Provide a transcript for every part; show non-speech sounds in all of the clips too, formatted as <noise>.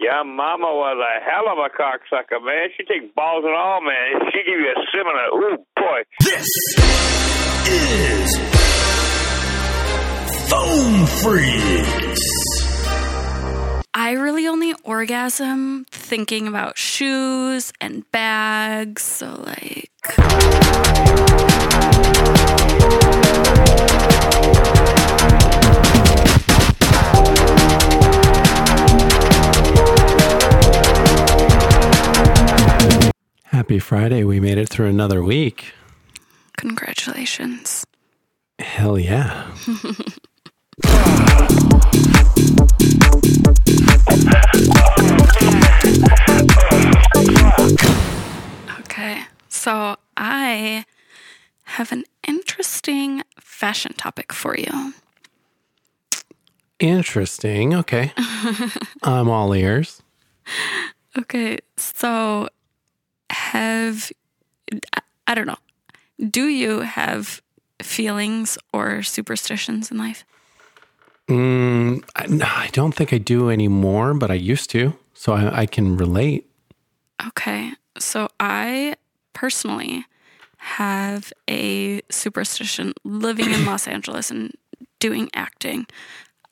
Your mama was a hell of a cocksucker, man. She take balls and all, man. She give you a similar. Ooh, boy. This is Phone Freaks. I really only orgasm thinking about shoes and bags. So, like, Happy Friday. We made it through another week. congratulations. Hell yeah. Okay. So, I have an interesting fashion topic for you. Interesting. Okay. <laughs> I'm all ears. Okay. So, have, I- don't know, do you have feelings or superstitions in life? Mm, I, no, I don't think I do anymore, but I used to. So I, I can relate. Okay. So I personally have a superstition living in Los Angeles and doing acting.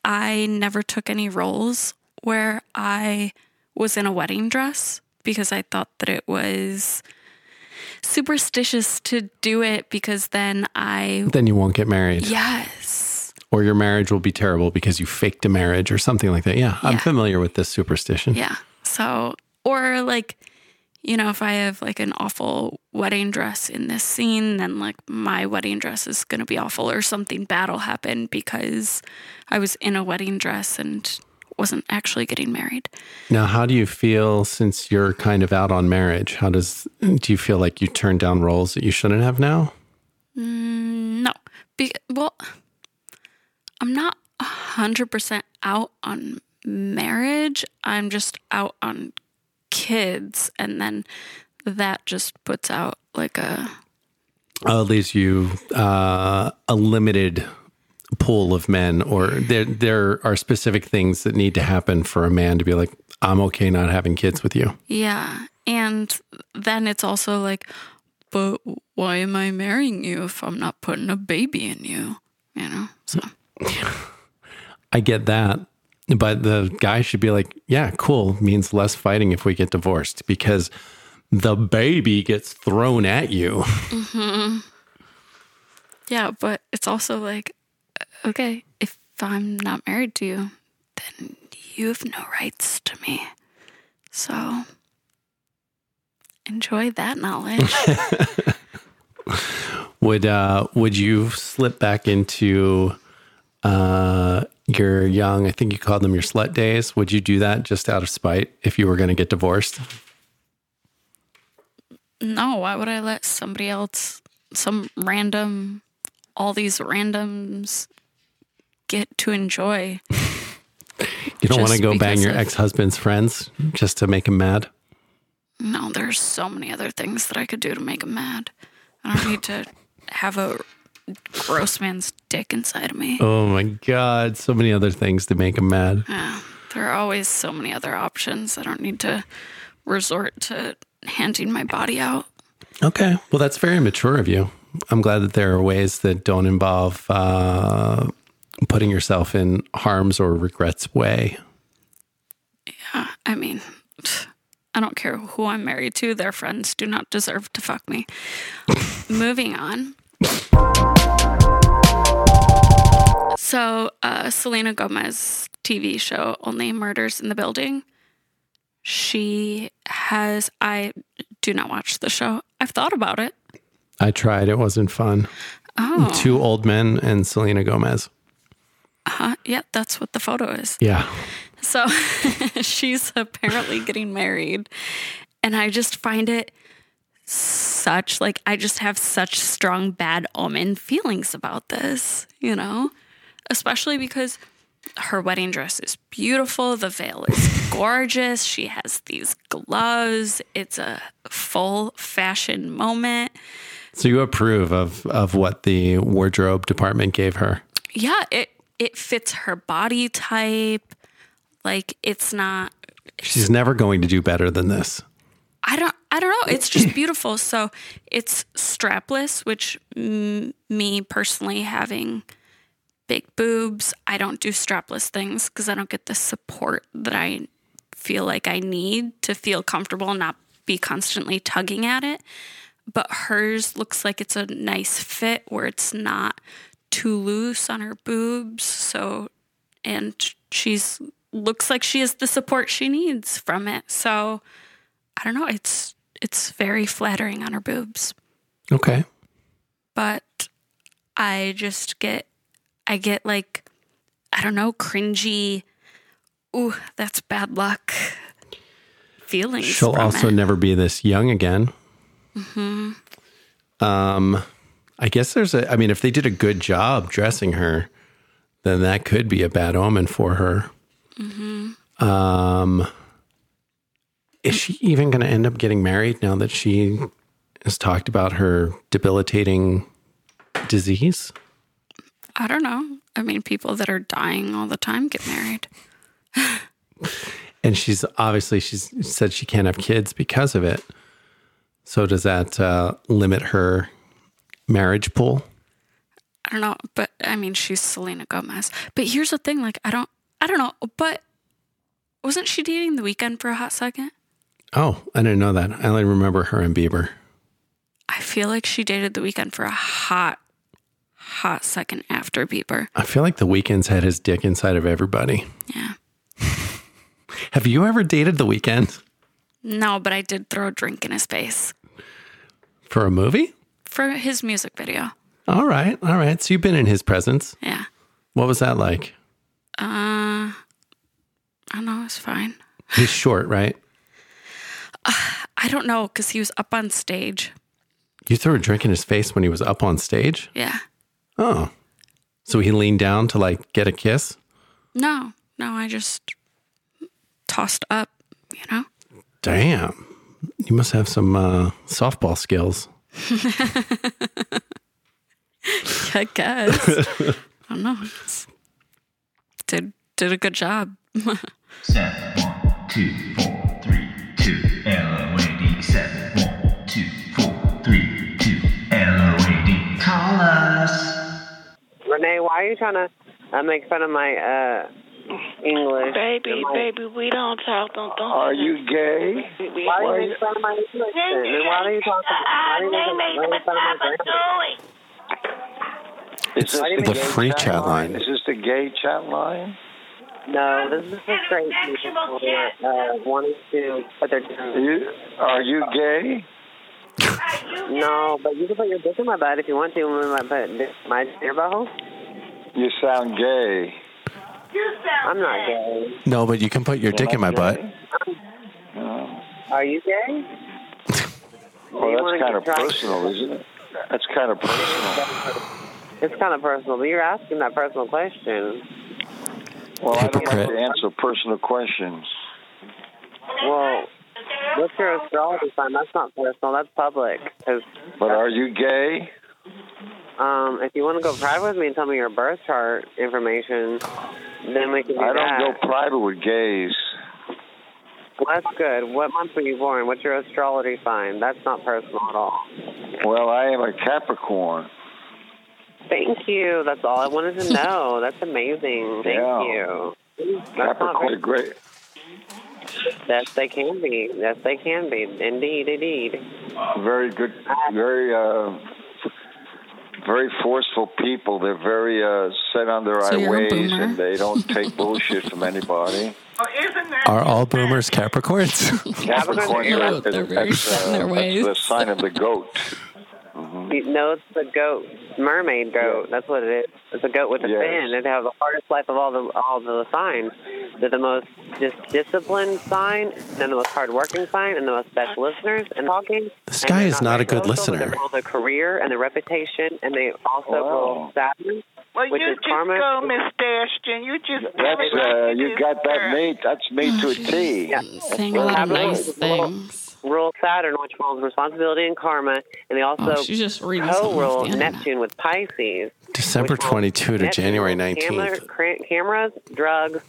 I never took any roles where I was in a wedding dress because I thought that it was superstitious to do it because then I, Then you won't get married. yes. Or your marriage will be terrible because you faked a marriage or something like that. Yeah, I'm familiar with this superstition. Yeah. So, or like, you know, if I have like an awful wedding dress in this scene, then like my wedding dress is going to be awful or something bad will happen because I was in a wedding dress and wasn't actually getting married. Now, how do you feel since you're kind of out on marriage? How does, do you feel like you turned down roles that you shouldn't have now? No. Be- well, I'm not 100% out on marriage. I'm just out on kids. And then that just puts out like a Uh, leaves you uh, a limited pool of men, or there there are specific things that need to happen for a man to be like, I'm okay not having kids with you. Yeah. And then it's also like, but why am I marrying you if I'm not putting a baby in you? You know? So, <laughs> I get that, but the guy should be like, yeah, cool means less fighting if we get divorced because the baby gets thrown at you. Mm-hmm. yeah. But it's also like, okay, if I'm not married to you, then you have no rights to me. So, enjoy that knowledge. <laughs> Would uh would you slip back into uh your young, I think you called them your slut days? Would you do that just out of spite if you were going to get divorced? no, why would I let somebody else, some random, all these randoms get to enjoy? You don't want to go bang your of- ex-husband's friends just to make him mad? No, there's so many other things that I could do to make him mad. I don't need to have a gross man's dick inside of me. Oh my god, so many other things to make him mad. Yeah, there are always so many other options. I don't need to resort to handing my body out. Okay. Well, that's very mature of you. I'm glad that there are ways that don't involve uh, putting yourself in harm's or regret's way. Yeah, I mean, I don't care who I'm married to, their friends do not deserve to fuck me. Moving on. So, uh, Selena Gomez TV show, Only Murders in the Building. She has, I do not watch the show. I've thought about it. I tried. It wasn't fun. Oh, Two old men and Selena Gomez. Uh, yeah, that's what the photo is. Yeah. So <laughs> she's apparently getting married. And I just find it such like I just have such strong bad omen feelings about this, you know? Especially because her wedding dress is beautiful, the veil is <laughs> gorgeous, she has these gloves, it's a full fashion moment. So you approve of of what the wardrobe department gave her? Yeah, it it fits her body type. Like it's not She's never going to do better than this. I don't I don't know. It's just beautiful. So it's strapless, which mm, me personally having big boobs, I don't do strapless things because I don't get the support that I feel like I need to feel comfortable and not be constantly tugging at it. But hers looks like it's a nice fit where it's not too loose on her boobs. So, and she's looks like she has the support she needs from it. So, I don't know. It's it's very flattering on her boobs, Okay. but I just get I get like I don't know cringy. Ooh, that's bad luck. Feelings. She'll also it. never be this young again. Hmm. Um, I guess there's a. I mean, if they did a good job dressing her, then that could be a bad omen for her. Um, is she even going to end up getting married now that she has talked about her debilitating disease? I don't know. I mean, people that are dying all the time get married. <laughs> And she's obviously she's said she can't have kids because of it. So does that uh, limit her marriage pool? I don't know, but I mean, she's Selena Gomez. But here's the thing: like, I don't, I don't know. But wasn't she dating the Weeknd for a hot second? Oh, I didn't know that. I only remember her and Bieber. I feel like she dated the Weeknd for a hot, hot second after Bieber. I feel like the Weeknd's had his dick inside of everybody. Yeah. <laughs> Have you ever dated the Weeknd No, but I did throw a drink in his face for a movie? For his music video. All right, all right. So you've been in his presence. Yeah. What was that like? Uh, I don't know. It's fine. He's short, right? <sighs> I don't know because he was up on stage. You threw a drink in his face when he was up on stage? Yeah. Oh. So he leaned down to like get a kiss? No, no, I just tossed up, you know? Damn. You must have some uh, softball skills. I guess. <laughs> I don't know. It's- Did did a good job. Seven, one, two, four, three, two. L-O-A-D. Seven, one, two, four, three, two. L-O-A-D. Call us. Renee, why are you trying to uh, make fun of my uh, English? Baby, and my- baby, we don't talk. Don't don't. Are you gay? Why do you make fun of my English? then? Why do you talk? Why do you make, why do you make fun my grammar? Is this Why the free chat line. Is this the gay chat line? No, this is just straight people who are uh, wanting to put their Are you, are you gay? No, but you can put your dick in my butt if you want to. When I put dick in my your butthole. You sound gay. I'm not gay. No, but you can put your dick in my butt. Are you gay? Well, you that's kind of personal, isn't it? That's kind of personal. It's kind of personal, but you're asking that personal question. Well, I don't like to answer personal questions. Well, what's your astrology sign? That's not personal. That's public. But are you gay? Um, if you want to go private with me and tell me your birth chart information, then we can do I don't go private with gays. Well, that's good. What month were you born? What's your astrology sign? That's not personal at all. Well, I am a Capricorn. Thank you. That's all I wanted to know. <laughs> That's amazing. Thank Yeah. you. That's Capricorn great. yes, they can be. Yes, they can be. Indeed, indeed. Very good. Very, uh, very forceful people. They're very uh, set on their So you're ways, and they don't take bullshit from anybody. <laughs> Are all boomers Capricorns? <laughs> Capricorn, No, they're very set in their uh, ways. that's the sign of the goat. You know, it's the goat, mermaid goat. That's what it is. It's a goat with a Yes. fin. It has the hardest life of all the all the signs. They're the most dis- disciplined sign, and the most hardworking sign, and the most best listeners and talking. This guy is not a good social, listener. They rule the career and the reputation, and they also Wow. rule Saturn, Well, which you is just karma. go, Miss Ashton. You just tell That's it like uh, you got that girl. made. That's made to a T. Yeah. Saying a lot of nice things. Rule Saturn, which rules responsibility and karma, and they also Oh, she's just reading something off co-rule the. Neptune with Pisces. December 22 to Neptune January rules camera- 19th. cameras, drugs,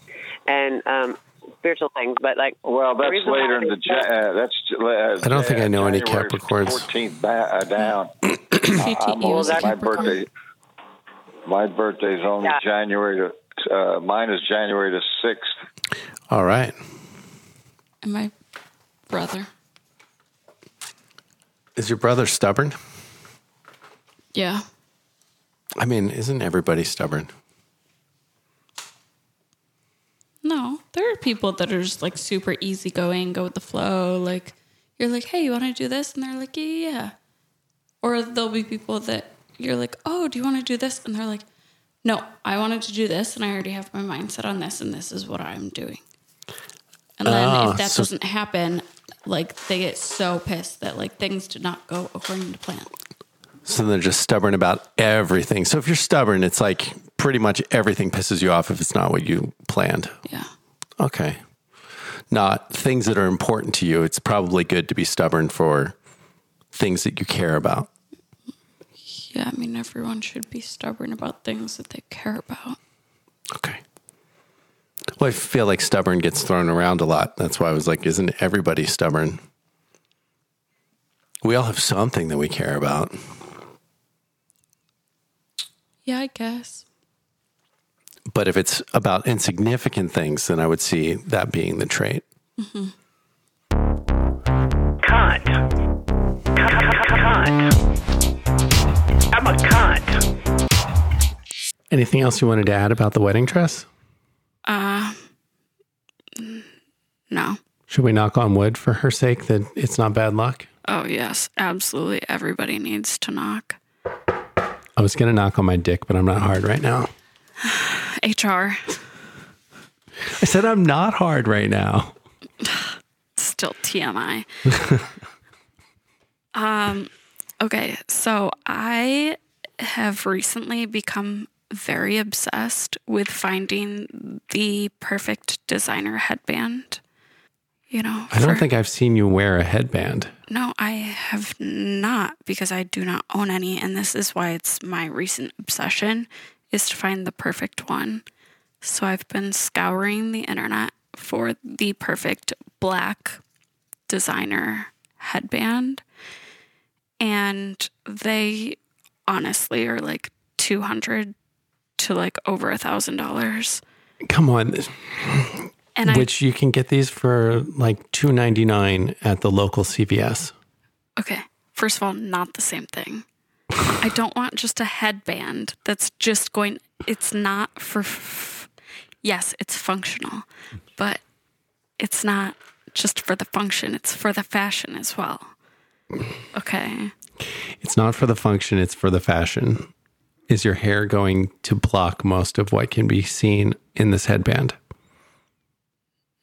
and um, spiritual things, but like Well, that's later in the. Ja- uh, that's. Uh, I don't think I know any Capricorns. 14th ba- uh, down. <clears throat> CTE is a that- my birthday. My birthday's only Yeah. January to. Uh, mine is January the sixth. All right. And my brother. Is your brother stubborn? Yeah. I mean, isn't everybody stubborn? No, there are people that are just like super easygoing, go with the flow. Like you're like, hey, you want to do this? And they're like, yeah, yeah, yeah. Or there'll be people that you're like, oh, do you want to do this? And they're like, no, I wanted to do this, and I already have my mindset on this, and this is what I'm doing. And then Oh, if ah, that so- doesn't happen, like they get so pissed that like things did not go according to plan. So they're just stubborn about everything. So if you're stubborn, it's like pretty much everything pisses you off if it's not what you planned. Yeah. Okay. Not things that are important to you. It's probably good to be stubborn for things that you care about. Yeah, I mean, everyone should be stubborn about things that they care about. Okay. Well, I feel like stubborn gets thrown around a lot. That's why I was like, isn't everybody stubborn? We all have something that we care about. Yeah, I guess. But if it's about insignificant things, then I would see that being the trait. Mm-hmm. Cunt. Cunt. Cunt. I'm a cunt. Anything else you wanted to add about the wedding dress? No. Should we knock on wood for her sake that it's not bad luck? Oh, yes, absolutely. Everybody needs to knock. I was going to knock on my dick, but I'm not hard right now. HR, I said I'm not hard right now. still TMI. <laughs> um, okay, so I have recently become very obsessed with finding the perfect designer headband. You know, I don't for- think I've seen you wear a headband. No, I have not because I do not own any, and this is why it's my recent obsession is to find the perfect one. So I've been scouring the internet for the perfect black designer headband, and they honestly are like two hundred to like over a thousand dollars. Come on, And I which you can get these for like two ninety nine at the local CVS. Okay. First of all, not the same thing. I don't want just a headband that's just going, it's not for, f- yes, it's functional, but it's not just for the function, it's for the fashion as well. Okay. It's not for the function; it's for the fashion. Is your hair going to block most of what can be seen in this headband?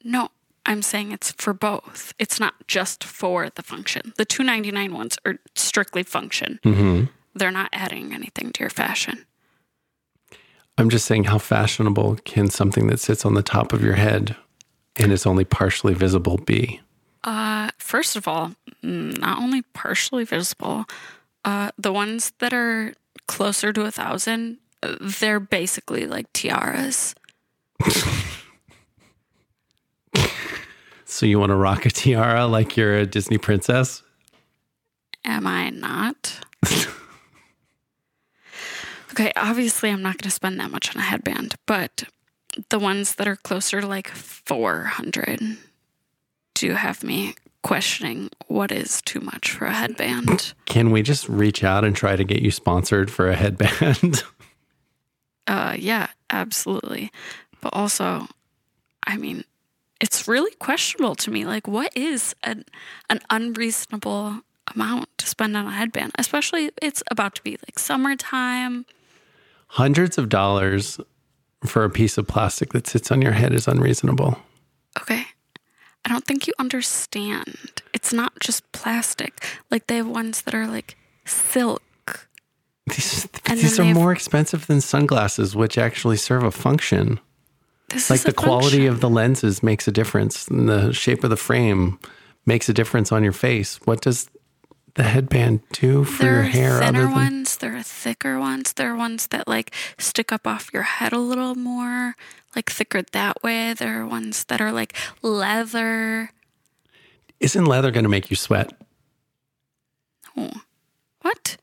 No, I'm saying it's for both. It's not just for the function. The 299 ones are strictly function. They're not adding anything to your fashion. I'm just saying, how fashionable can something that sits on the top of your head and is only partially visible be? Uh, first of all, mm, not only partially visible, uh, the ones that are closer to a thousand, they're basically like tiaras. So you want to rock a tiara like you're a Disney princess? Am I not? okay, obviously, I'm not going to spend that much on a headband, but the ones that are closer to like 400 do have me questioning what is too much for a headband. <clears throat> Can we just reach out and try to get you sponsored for a headband? <laughs> Uh, yeah, absolutely. But also, I mean, it's really questionable to me. Like, what is an an unreasonable amount to spend on a headband? Especially, it's about to be like summertime. Hundreds of dollars for a piece of plastic that sits on your head is unreasonable. Okay, I don't think you understand. It's not just plastic. Like they have ones that are like silk. These, <laughs> And these are more expensive than sunglasses, which actually serve a function. This Like is the quality function. of the lenses makes a difference, and the shape of the frame makes a difference on your face. What does the headband too for there your are hair? other thinner than- ones, there are thicker ones, there are ones that like stick up off your head a little more, like thicker that way. There are ones that are like leather. Isn't leather going to make you sweat? Oh, what?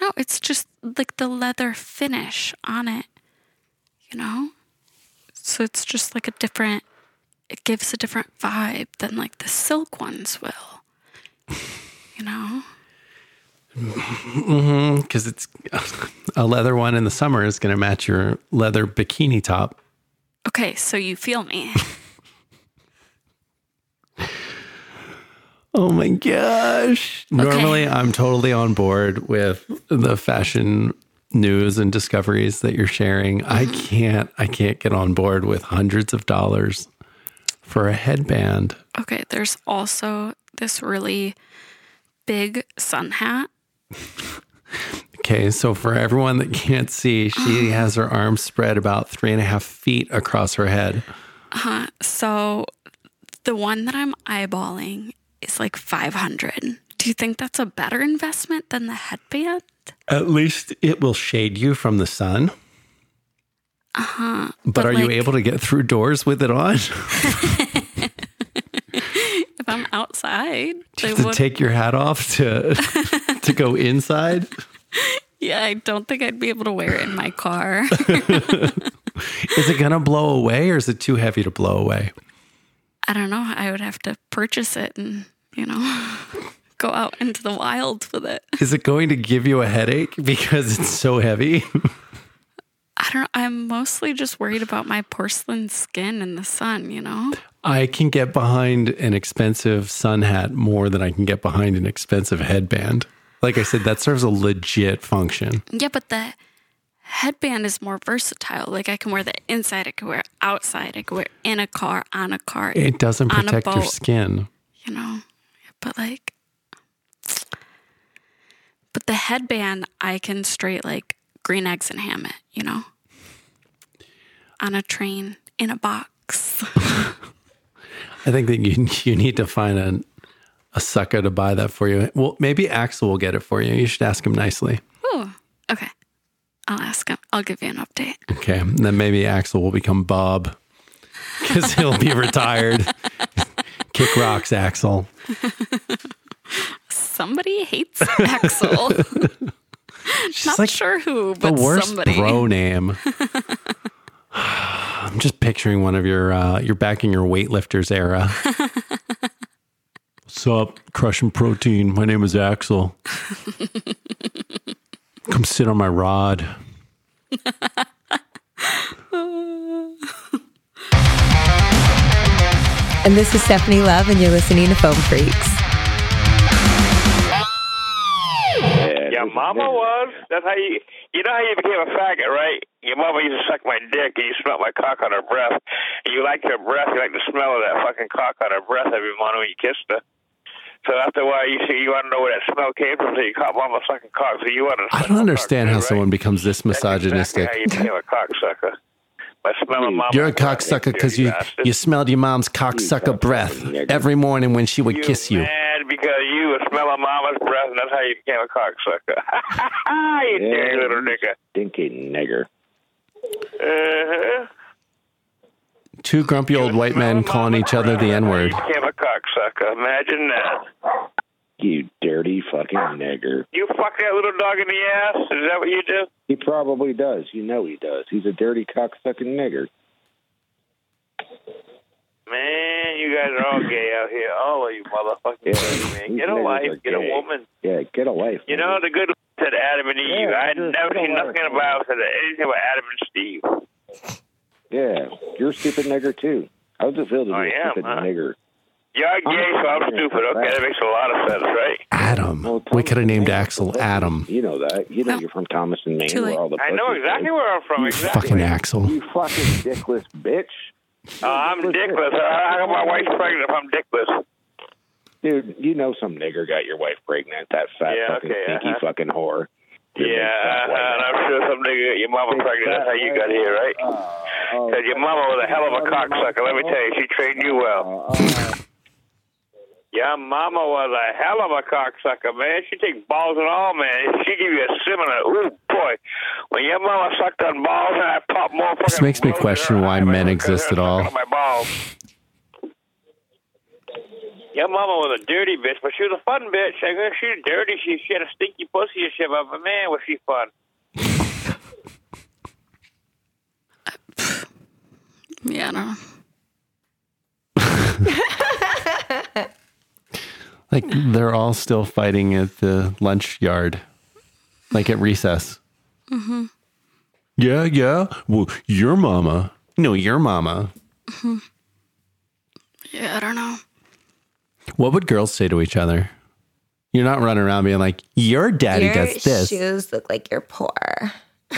No, it's just like the leather finish on it, you know? So it's just like a different, it gives a different vibe than like the silk ones will, you know? Mm-hmm, because it's <laughs> a leather one in the summer is going to match your leather bikini top. Okay, so you feel me. <laughs> Oh my gosh. Normally, I'm totally on board with the fashion news and discoveries that you're sharing. I mm-hmm. can't I can't get on board with hundreds of dollars for a headband. Okay, there's also this really big sun hat. Okay, so for everyone that can't see, she <gasps> has her arms spread about three and a half feet across her head. Uh, huh. so the one that I'm eyeballing is like 500. Do you think that's a better investment than the headband? At least it will shade you from the sun. Uh huh. But, But are you able to get through doors with it on? <laughs> <laughs> If I'm outside, Do you have to would. take your hat off to <laughs> to go inside? yeah, I don't think I'd be able to wear it in my car. <laughs> Is it gonna blow away or is it too heavy to blow away? I don't know. I would have to purchase it and, you know, <laughs> go out into the wild with it. Is it going to give you a headache because it's so heavy? I don't I'm mostly just worried about my porcelain skin in the sun, you know? I can get behind an expensive sun hat more than I can get behind an expensive headband. Like I said, that serves a legit function. Yeah, but the headband is more versatile. Like I can wear the inside, I can wear outside, I can wear in a car, on a car, It doesn't protect your skin. you know? But like, but the headband, I can straight like green eggs and ham it, you know? On a train, in a box. <laughs> I think that you you need to find a a sucker to buy that for you. Well, maybe Axel will get it for you. You should ask him nicely. Ooh, okay. I'll ask him. I'll give you an update. Okay, and then maybe Axel will become Bob because he'll be retired. <laughs> Kick rocks, Axel. <laughs> Somebody hates Axel. She's Not like sure who, but the worst somebody. bro name. <laughs> I'm just picturing one of your uh, you're back in your weightlifters era. <laughs> What's up, crushing protein? My name is Axel. Come sit on my rod. And this is Stephanie Love, and you're listening to Phone Freaks. Mama was? That's how you. You know how you became a faggot, right? Your mama used to suck my dick, and you smelled my cock on her breath. And you liked her breath. You liked the smell of that fucking cock on her breath every morning when you kissed her. So after a while, you see, you want to know where that smell came from. So you caught mama sucking cock. So you want to. I don't understand how someone becomes this That's misogynistic. Exactly how you became a cocksucker. By smelling mama. You're a cocksucker because you you smelled your mom's cocksucker breath every morning when she would kiss you. mad because you were smelling mama's breath, and that's how you became a cocksucker. <laughs> you dirty little nigga. Stinky nigger. Uh-huh. Two grumpy old white men calling each other the N word. You became a cocksucker. Imagine that. You dirty fucking nigger. You fuck that little dog in the ass? Is that what you do? He probably does. You know he does. He's a dirty cocksucking nigger. Man, you guys are all gay out here. All of you motherfucking Yeah, man. Get a life. Get a woman. Yeah, get a life. You know, the good <laughs> said Adam and Eve. Yeah, I had never seen nothing man. about said anything about Adam and Steve. Yeah, you're a stupid nigger too. How does it feel to be I a stupid huh? nigger? You're gay, so I'm stupid. Okay, that makes a lot of sense, right? Adam. Well, We could have named Axel Adam. You know that. You know No. you're from Thomas and Maine, Too late. where all the I know pussies exactly go. where I'm from. Exactly. Fucking Axel. You fucking dickless bitch. Uh, I'm dickless. How come my wife's pregnant if I'm dickless? Dude, you know some nigger got your wife pregnant, that fat Yeah, fucking okay, stinky uh-huh. fucking whore. Your Yeah, fat uh, white and I'm sure some nigga got your mama Big pregnant. That's how you got here, right? Uh, oh, Because your mama was a hell of a cocksucker. Let me tell you, she trained you well. Your mama was a hell of a cocksucker, man. She take balls and all, man. She give you a similar. Ooh, boy. When your mama sucked on balls and I pop more This makes me question why eye, men exist at all. sucking My balls. Your mama was a dirty bitch, but she was a fun bitch. I guess she was dirty. She, she had a stinky pussy and shit, but man, was she fun. <laughs> Yeah, I don't know. <laughs> <laughs> Like they're all still fighting at the lunch yard, like at recess. Mm-hmm. Yeah, yeah. Well, your mama. No, your mama. Yeah, I don't know. What would girls say to each other? You're not running around being like, your daddy Your does this. shoes look like you're poor. <laughs>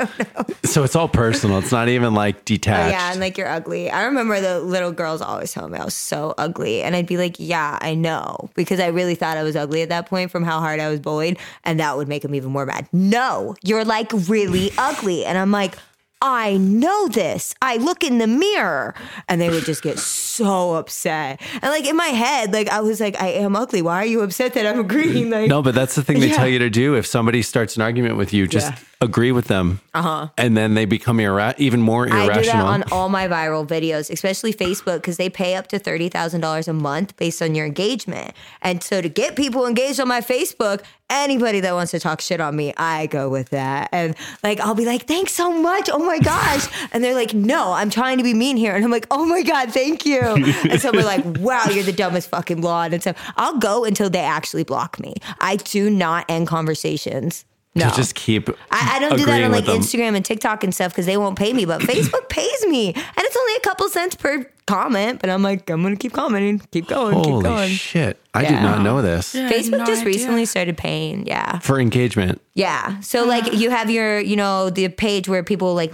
<laughs> So it's all personal. It's not even like detached. yeah, and like you're ugly. I remember the little girls always telling me I was so ugly. And I'd be like, yeah, I know. Because I really thought I was ugly at that point from how hard I was bullied. And that would make them even more mad. No, you're like really <laughs> ugly. And I'm like, I know this. I look in the mirror. And they would just get so upset. And like in my head, like I was like, I am ugly. Why are you upset that I'm agreeing? <laughs> Like, No, but that's the thing they Yeah. tell you to do. If somebody starts an argument with you, just Yeah. Agree with them. Uh-huh. And then they become irra- even more I irrational. do that on all my viral videos, especially Facebook, because they pay up to thirty thousand dollars a month based on your engagement. And so to get people engaged on my Facebook, anybody that wants to talk shit on me, I go with that. And like I'll be like, "Thanks so much, oh my gosh," <laughs> and they're like, "No, I'm trying to be mean here," and I'm like, "Oh my god, thank you." and so we're like, <laughs> "Wow, you're the dumbest fucking blonde." And so I'll go until they actually block me. I do not end conversations. No. To just keep. I, I don't do that on like. Instagram and TikTok and stuff because they won't pay me, but Facebook <laughs> pays me, and it's only a couple cents per comment. But I'm like, I'm gonna keep commenting, keep going, keep Holy going. shit! I did not know this Yeah, Facebook no just idea. recently started paying, yeah, for engagement. yeah. So like, you have your, you know, the page where people like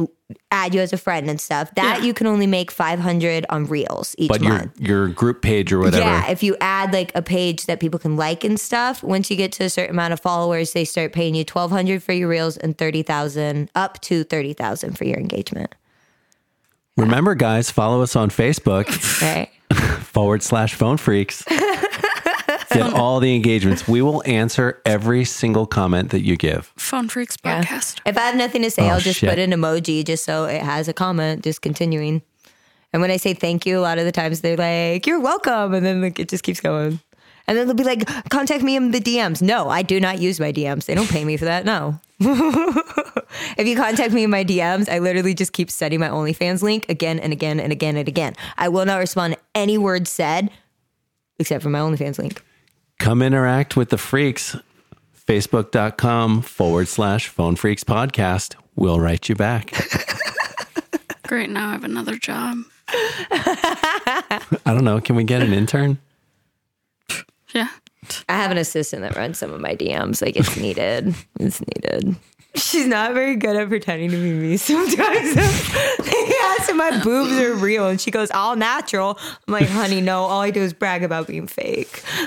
add you as a friend and stuff. That Yeah. you can only make 500 on Reels each But your month. your group page or whatever. Yeah, if you add like a page that people can like and stuff, once you get to a certain amount of followers, they start paying you twelve hundred for your reels and thirty thousand up to thirty thousand for your engagement. Remember, guys, follow us on Facebook Right? <laughs> forward slash phone freaks. Get <laughs> all the engagements. We will answer every single comment that you give. Phone Freaks Yeah. podcast. If I have nothing to say, Oh, I'll just shit. put an emoji just so it has a comment, just continuing. And when I say thank you, a lot of the times they're like, "You're welcome," and then like it just keeps going. And then they'll be like, "Contact me in the DMs." No, I do not use my DMs. They don't pay me for that. No. <laughs> if you contact me in my DMs, I literally just keep sending my OnlyFans link again and again and again and again. I will not respond to any word said except for my OnlyFans link. Come interact with the freaks. Facebook.com forward slash phone freaks podcast. We'll write you back. <laughs> Great. Now I have another job. <laughs> I don't know. Can we get an intern? Yeah. I have an assistant that runs some of my DMs. Like it's needed. It's needed. She's not very good at pretending to be me sometimes. <laughs> asks if my boobs are real and she goes, all natural. I'm like, honey, no, all I do is brag about being fake. <laughs>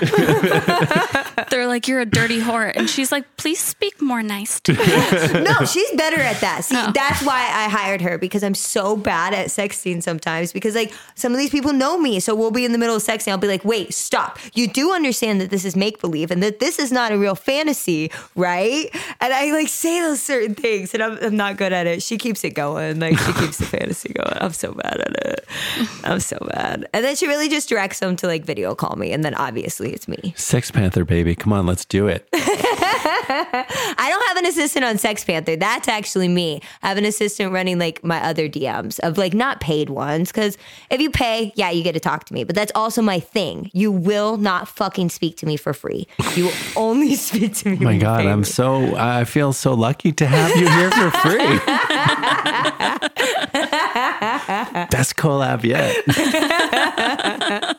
They're like, you're a dirty whore. And she's like, please speak more nice to me. <laughs> No, she's better at that. See, Oh. that's why I hired her because I'm so bad at sexting sometimes. Because like some of these people know me, so we'll be in the middle of sexting. I'll be like, "Wait, stop! You do understand that this is make believe and that this is not a real fantasy, right?" And I like say those certain things, and I'm, I'm not good at it. She keeps it going, like she keeps the <laughs> fantasy going. I'm so bad at it. I'm so bad. And then she really just directs them to like video call me, and then obviously it's me. Sex Panther, baby. Come on, let's do it. <laughs> I don't have an assistant on Sex Panther. That's actually me. I have an assistant running like my other DMs of like not paid ones. Cause if you pay, yeah, you get to talk to me. But that's also my thing. You will not fucking speak to me for free. You will only <laughs> speak to me. Oh my God, I'm so, I feel so lucky to have you here for free. <laughs> Best collab yet. <laughs>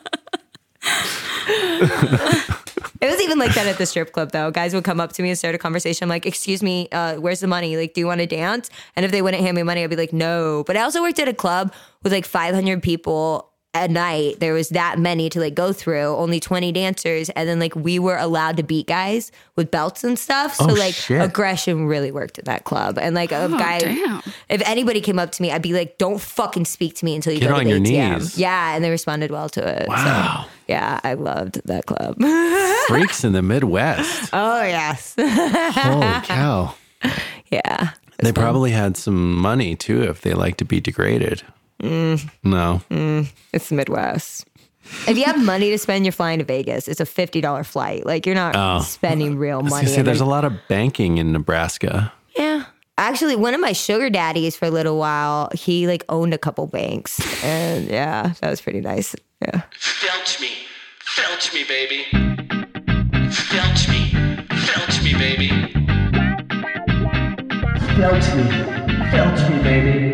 It was even like that at the strip club though. Guys would come up to me and start a conversation. I'm like, excuse me, uh, where's the money? Like, do you want to dance? And if they wouldn't hand me money, I'd be like, no. But I also worked at a club with like 500 people at night. There was that many to like go through, only 20 dancers. And then like we were allowed to beat guys with belts and stuff. So Oh, like shit. aggression really worked at that club. And like a Oh, guy, damn. if anybody came up to me, I'd be like, don't fucking speak to me until you Get go to on the your ATM. knees. Yeah. And they responded well to it. So, Wow. Yeah, I loved that club. <laughs> Freaks in the Midwest. oh yes. Holy <laughs> cow. yeah. They probably had some money too if they like to be degraded. Mm. No. It's the Midwest. If you have money to spend, you're flying to Vegas. It's a fifty dollar flight. Like you're not Oh. spending real money. gonna say, there's a lot of banking in Nebraska. Yeah. Actually, one of my sugar daddies for a little while, he like owned a couple banks. And yeah, that was pretty nice. Yeah. Felch me. Felch me, baby. Felch me. Felch me, baby. Felch me. Felch me, baby.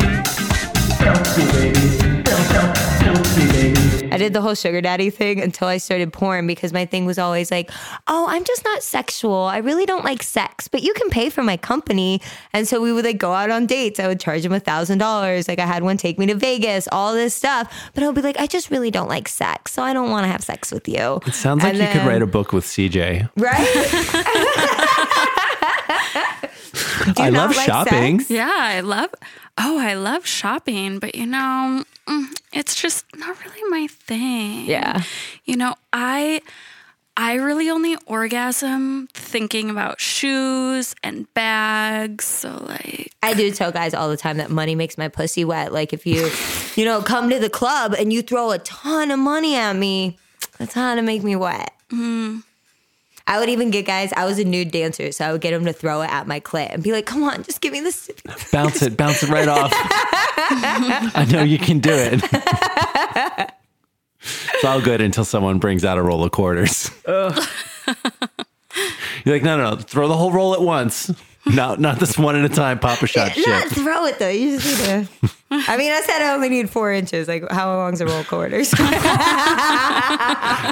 I did the whole sugar daddy thing until I started porn because my thing was always like, oh, I'm just not sexual. I really don't like sex, but you can pay for my company. And so we would like go out on dates. I would charge him a thousand dollars. Like I had one take me to Vegas, all this stuff. But I'll be like, I just really don't like sex. So I don't want to have sex with you. It sounds like And you could write a book with CJ. Right? I not love like shopping. sex? Yeah, I love. Oh, I love shopping, but you know, mm, it's just not really my thing. Yeah. You know, I I really only orgasm thinking about shoes and bags. So like, I do tell guys all the time that money makes my pussy wet. Like if you, you know, come to the club and you throw a ton of money at me, that's how to make me wet. I would even get guys. I was a nude dancer, so I would get them to throw it at my clit and be like, "Come on, just give me this." <laughs> Bounce it, bounce it right off. <laughs> I know you can do it. it's all good until someone brings out a roll of quarters. You're like, no, no, no, throw the whole roll at once. <laughs> No, not this one at a time, Papa shot <laughs> Not shit. throw it though. You just need to. <laughs> I mean, I said I only need four inches. Like, how long's a roll of quarters?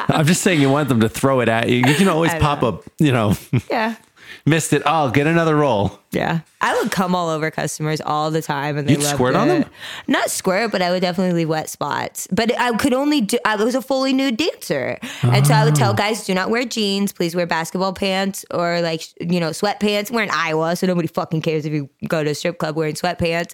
I'm just saying you want them to throw it at you. You can always pop up, you know, yeah. missed it. Oh, get another roll. Yeah. I would come all over customers all the time and they You'd loved squirt it. on them? Not squirt, but I would definitely leave wet spots. But I could only do I was a fully nude dancer. And so I would Oh. tell ah. guys, do not wear jeans, please wear basketball pants or like you know, sweatpants. We're in Iowa, so nobody fucking cares if you go to a strip club wearing sweatpants.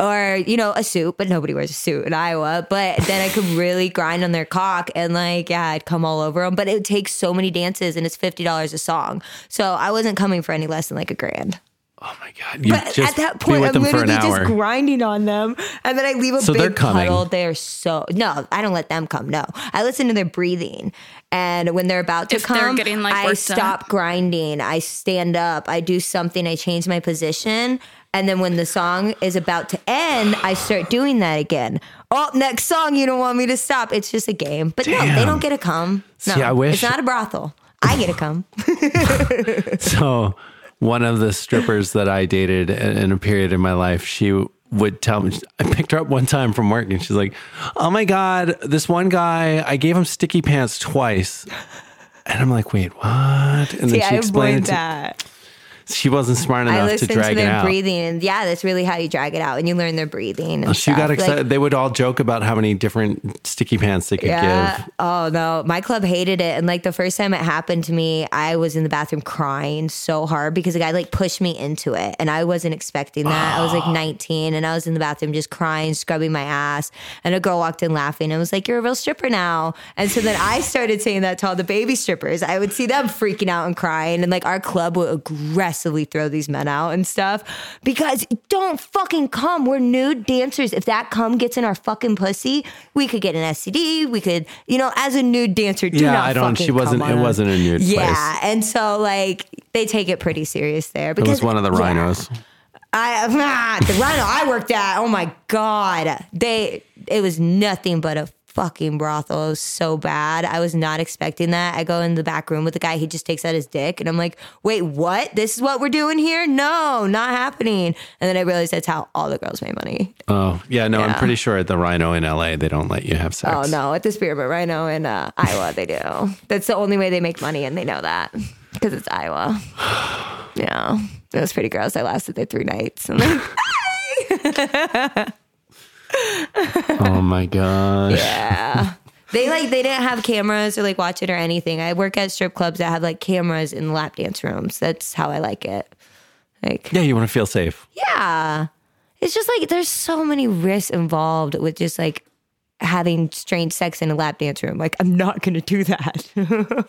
Or, you know, a suit, but nobody wears a suit in Iowa. But then I could really grind on their cock and like, yeah, I'd come all over them. But it takes so many dances and it's fifty dollars a song. So I wasn't coming for any less than like a grand. Oh you But just at that point, I'm literally just hour. grinding on them, and then I leave a So big coming. puddle. They're so no, I don't let them come. No, I listen to their breathing, and when they're about to If come, getting, like, I stop up. grinding. I stand up. I do something. I change my position, and then when the song is about to end, I start doing that again. Oh, next song, you don't want me to stop. It's just a game, but no, they don't get to come. No, See, I wish- it's not a brothel. I get to come. <laughs> So, one of the strippers that I dated in a period in my life, she would tell me, I picked her up one time from work and she's like, Oh my God, this one guy, I gave him sticky pants twice. And I'm like, Wait, what? And then See, she I explained it to, that. She wasn't smart I enough to listen to, drag it their out. breathing, and yeah, that's really how you drag it out, and you learn their breathing. And oh, She stuff. got Like, excited. they would all joke about how many different sticky pants they could yeah. give. Oh no, my club hated it, and like the first time it happened to me, I was in the bathroom crying so hard because the guy like pushed me into it, and I wasn't expecting that. I was like ah. 19, and I was in the bathroom just crying, scrubbing my ass, and a girl walked in laughing and was like, "You're a real stripper now." And so then I started saying that to all the baby strippers. I would see them freaking out and crying, and like our club would aggressively throw these men out and stuff because don't fucking come. We're nude dancers. If that cum gets in our fucking pussy, we could get an STD. We could, you know, as a nude dancer, do Yeah, not I don't- she wasn't- it us. wasn't a nude Yeah, place. and so like they take it pretty serious there. It Because was one of the yeah. rhinos. I ah, <laughs> the rhino I worked at. Oh my god, they it was nothing but a fucking brothel. It was so bad. I was not expecting that. I go in the back room with the guy. He just takes out his dick, and I'm like, wait, what? This is what we're doing here? No, not happening. And then I realized that's how all the girls make money. Oh, yeah, no, I'm pretty sure at the rhino in LA, they don't let you have sex. Oh no, at the Spearmint Rhino in uh, Iowa, they do. That's the only way they make money, and they know that because it's Iowa. <sighs> Yeah, it was pretty gross. I lasted there three nights. <laughs> <laughs> And like, Oh my gosh. yeah. They like they didn't have cameras or like watch it or anything. I work at strip clubs that have like cameras in the lap dance rooms. That's how I like it. Like Yeah, you want to feel safe. yeah. It's just like there's so many risks involved with just like having strange sex in a lap dance room. Like, I'm not going to do that. <laughs>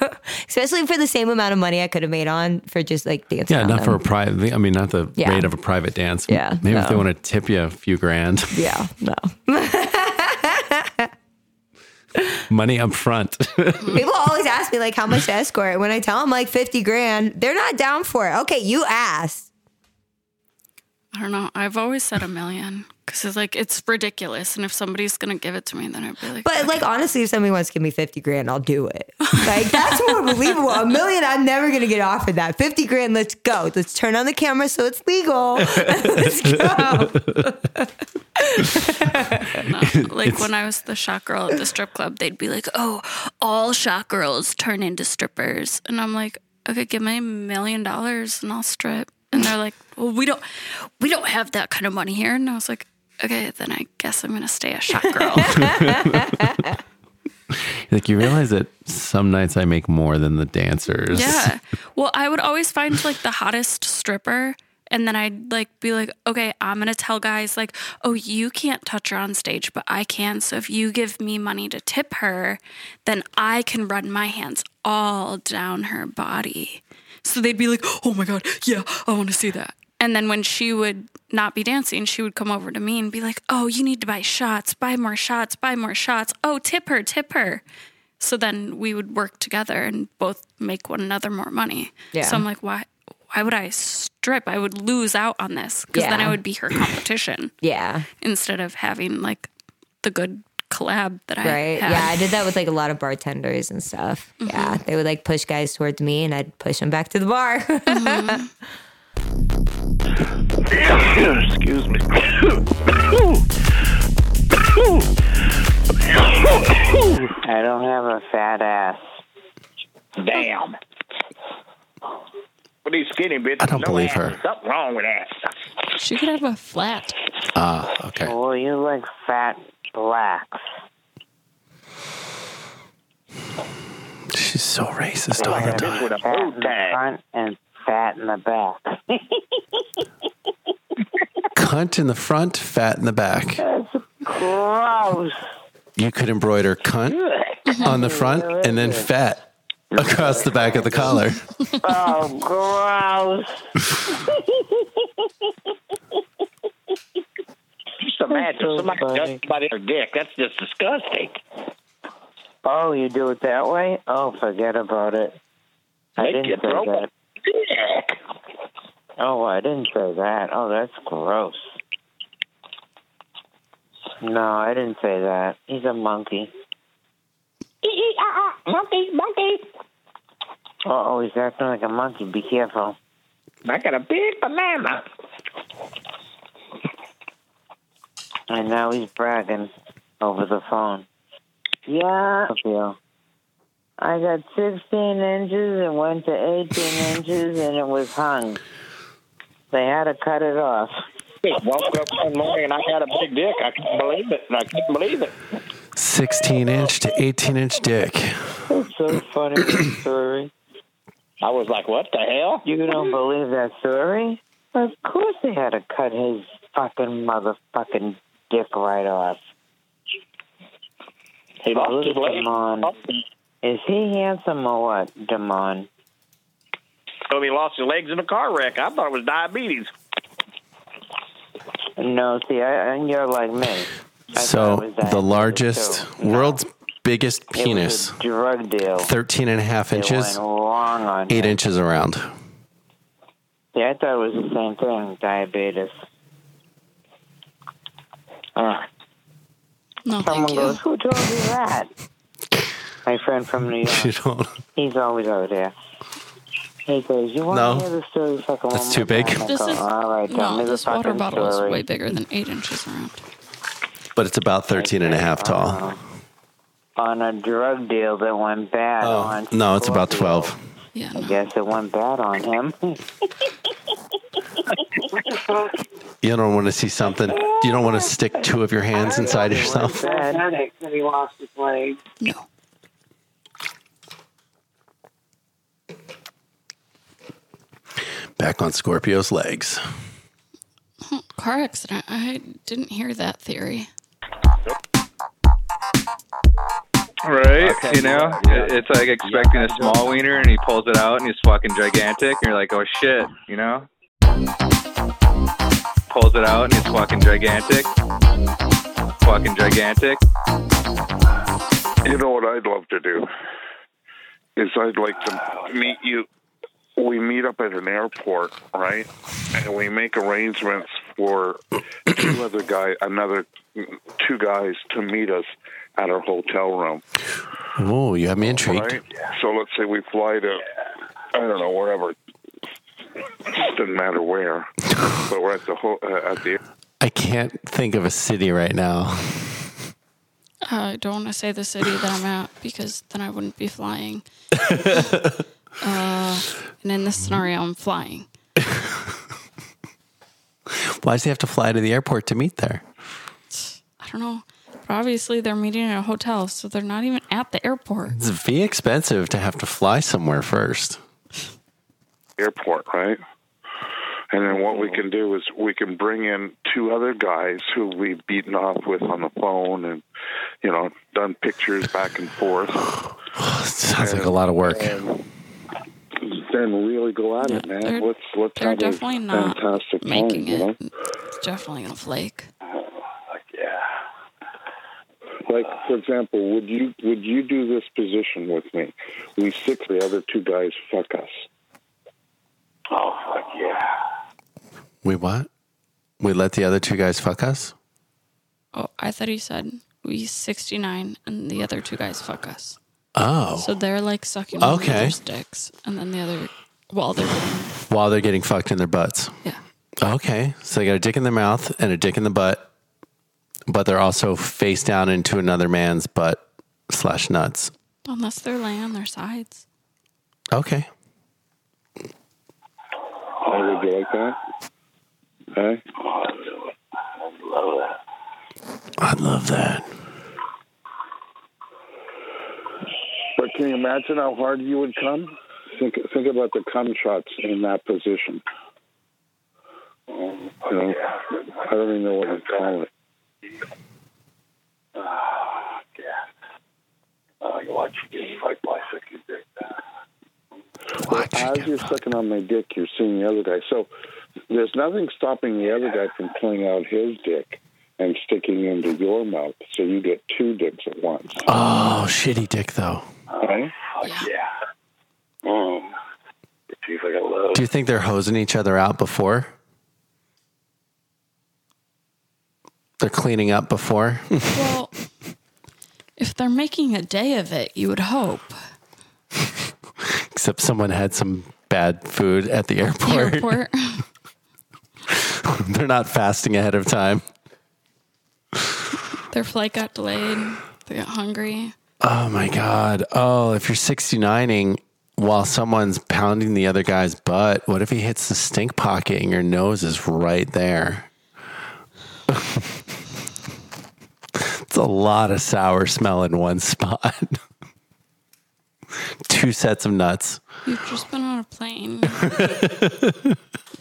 <laughs> Especially for the same amount of money I could have made on for just like dancing. Yeah, not them. for a private. I mean, not the Yeah. rate of a private dance. Yeah, maybe if they want to tip you a few grand, <laughs> Yeah, no. <laughs> money up front. People always ask me like how much to escort. When I tell them like 50 grand, they're not down for it. Okay, you asked. I don't know. I've always said a million because it's like it's ridiculous, and if somebody's gonna give it to me, then I'd be like, But like honestly, if somebody wants to give me 50 grand, I'll do it. Like that's more believable. A million, I'm never gonna get offered that. 50 grand, let's go. Let's turn on the camera so it's legal. <laughs> let's go. No. Like when I was the shot girl at the strip club, they'd be like, "Oh, all shot girls turn into strippers," and I'm like, "Okay, give me a million dollars and I'll strip." And they're like, "Well, we don't, we don't have that kind of money here." And I was like, "Okay, then I guess I'm gonna stay a shot girl." <laughs> <laughs> like you realize that some nights I make more than the dancers. Yeah. <laughs> Well, I would always find like the hottest stripper. And then I'd like be like, okay, I'm gonna tell guys like, oh, you can't touch her on stage, but I can. So if you give me money to tip her, then I can run my hands all down her body. So they'd be like, oh my god, yeah, I want to see that. And then when she would not be dancing, she would come over to me and be like, oh, you need to buy shots, buy more shots, buy more shots. Oh, tip her, tip her. So then we would work together and both make one another more money. Yeah. So I'm like, why? Why would I strip? I would lose out on this because then I would be her competition Yeah. instead of having like the good collab that I Right. had. Yeah, I did that with like a lot of bartenders and stuff. Yeah. They would like push guys towards me and I'd push them back to the bar. Excuse <laughs> me. I don't have a fat ass. Damn. But these skinny bitches. I don't no believe ass. her. Something wrong with that. She could have a flat. Ah, okay. Well, you like fat blacks. She's so racist all the time. with a Fat in the front and fat in the back. <laughs> Cunt in the front, fat in the back. That's Gross. You could embroider cunt <laughs> on the front and then fat across the back of the collar. Oh, gross. <laughs> Just imagine so somebody funny. does somebody their dick. That's just disgusting. Oh, you do it that way? Oh, forget about it. I Make didn't you say throw that. dick. Oh, I didn't say that. Oh, that's gross. No, I didn't say that. He's a monkey. <laughs> Monkey, monkey. Oh, he's acting like a monkey. Be careful. I got a big banana. And now he's bragging over the phone. Yeah, Phil. I got 16 inches and went to 18 inches and it was hung. They had to cut it off. Woke up one morning and I had a big dick. I couldn't believe it. I couldn't believe it. 16 inch to 18 inch dick. It's so funny, <clears throat> that story. I was like, what the hell? You don't believe that story? Of course they had to cut his fucking motherfucking dick right off. He lost Look his at leg. Damon. Is he handsome or what, Damon? So he lost his legs in a car wreck. I thought it was diabetes. No, see, I, and you're like me. I So thought it was the diabetes, largest, too. No, world's biggest it was a penis, drug deal. 13 and a half They inches, went on 8 him. inches around. Yeah, I thought it was the same thing, diabetes. Uh, No, someone thank you. goes, who told you that? My friend from New <laughs> York. You don't. He's always over there. He goes, you want No. to hear the story fucking one That's too big. This go, is All right, tell no. me the This water fucking bottle is way bigger than eight inches around. But it's about 13 and a half tall. Uh, on a drug deal that went bad Oh, on no, it's about Scorpio. 12. Yeah. I guess it went bad on him. <laughs> You don't want to see something. You don't want to stick two of your hands inside yourself. Bad. he lost his leg. No. Back on Scorpio's legs. Car accident. I didn't hear that theory. Right? Okay, you know, yeah, It- it's like expecting Yeah, a small wiener and he pulls it out and he's fucking gigantic. And you're like, oh shit, you know? Pulls it out and he's fucking gigantic. Fucking gigantic. You know what I'd love to do is I'd like to meet you. We meet up at an airport, right? And we make arrangements for two other guy, another two guys to meet us at our hotel room, Oh, you have me intrigued. right? So let's say we fly to, I don't know, wherever. It Doesn't matter where, but we're at the ho- uh, at the I can't think of a city right now. I don't want to say the city that I'm at because then I wouldn't be flying. <laughs> uh, and in this scenario, I'm flying. Why does he have to fly to the airport to meet there? I don't know. But obviously, they're meeting in a hotel, so they're not even at the airport. It's very expensive to have to fly somewhere first. airport, right? And then what we oh. can do is we can bring in two other guys who we've beaten off with on the phone and, you know, done pictures back and forth. <sighs> Sounds like a lot of work. And then really go at it, man. they're- let's let's they're have definitely a not fantastic time, making you know? it. It's definitely gonna flake. Like for example, would you would you do this position with me? We six the other two guys fuck us. Oh fuck yeah. We what? We let the other two guys fuck us? Oh, I thought he said we 69 and the other two guys fuck us. Oh. So they're like sucking on Okay. the other's dicks, and then the other, while they're doing, While they're getting fucked in their butts. Yeah. Okay. So they got a dick in their mouth and a dick in the butt, but they're also face down into another man's butt slash nuts. unless they're laying on their sides. Okay. Oh, would you like that? Hey? I'd love that. But can you imagine how hard you would come? Think think about the cum shots in that position. You know, I don't even know what you call it. As you're sucking on my dick, you're seeing the other guy. So there's nothing stopping the other guy from pulling out his dick and sticking into your mouth, so you get two dicks at once. Oh, shitty dick though. Right? Yeah. Um, see if I got love. Do you think they're hosing each other out before? They're cleaning up before? <laughs> Well, if they're making a day of it, you would hope. Except someone had some bad food at the airport. Airport. <laughs> <laughs> they're not fasting ahead of time. Their flight got delayed. They got hungry. Oh my God. Oh, if you're 69ing while someone's pounding the other guy's butt, what if he hits the stink pocket and your nose is right there? <laughs> it's a lot of sour smell in one <laughs> spot. Two sets of nuts. You've just been on a plane. <laughs>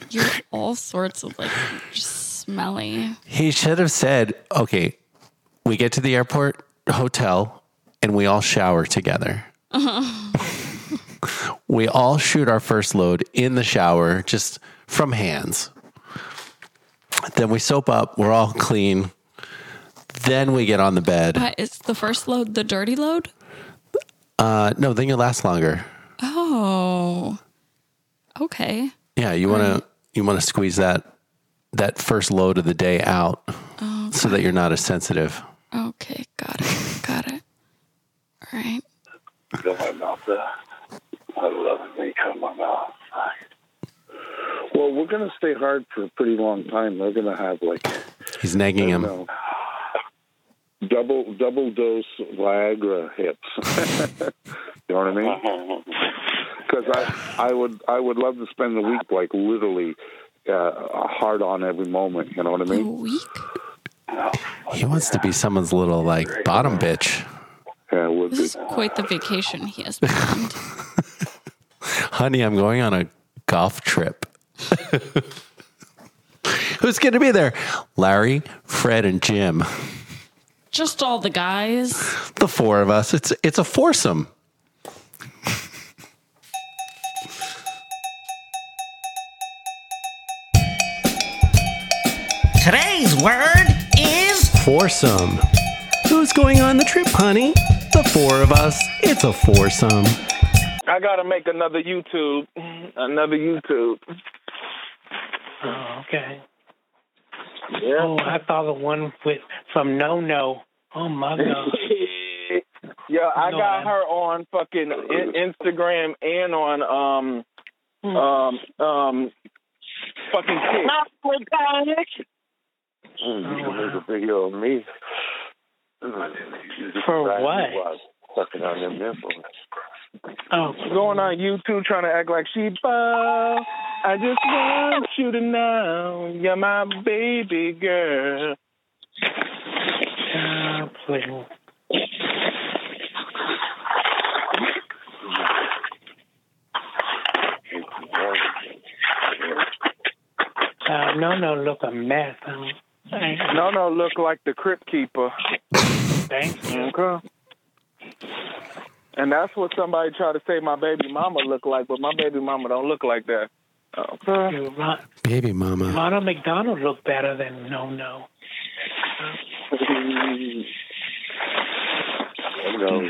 You're all sorts of like just smelly. He should have said, okay, we get to the airport hotel and we all shower together. <laughs> We all shoot our first load in the shower, just from hands. Then we soap up, we're all clean. Then we get on the bed. But is the first load the dirty load? Uh, no, then you'll last longer. Oh. Okay. Yeah, you want to you want to squeeze that that first load of the day out so that you're not as sensitive. Okay. Got it. Got it. All right. Fill my mouth there. I love it when you come in my mouth. Well, we're going to stay hard for a pretty long time. They're going to have like He's nagging him. know, double double dose Viagra hits. <laughs> you know what I mean? Because I I would I would love to spend the week like literally uh, hard on every moment. You know what I mean? week? He wants to be someone's little like bottom bitch. Yeah, it would This be. is quite the vacation he has planned. <laughs> Honey, I'm going on a golf trip. <laughs> Who's going to be there? Larry, Fred, and Jim. Just all the guys. The four of us. It's it's a foursome. Today's word is Foursome. Who's going on the trip, honey? The four of us. It's a foursome. I gotta make another YouTube. Another YouTube. Oh, okay. Oh, I saw the one with from No No. Oh my <laughs> god. Yeah, I No, got I'm- her on fucking Instagram and on um Hmm. um um fucking Kick. Mm, you can make a video of me. For what? Sucking on them nipples. Oh, Going on YouTube trying to act like she ball. I just want you to know you're my baby girl. Ah, please. Uh, no, no, look a mess. Huh? No, no, look like the Crypt Keeper. Thank you. Okay. And that's what somebody tried to say my baby mama look like, but my baby mama don't look like that. Okay. Ron- Baby mama. Ronald McDonald looked better than No No.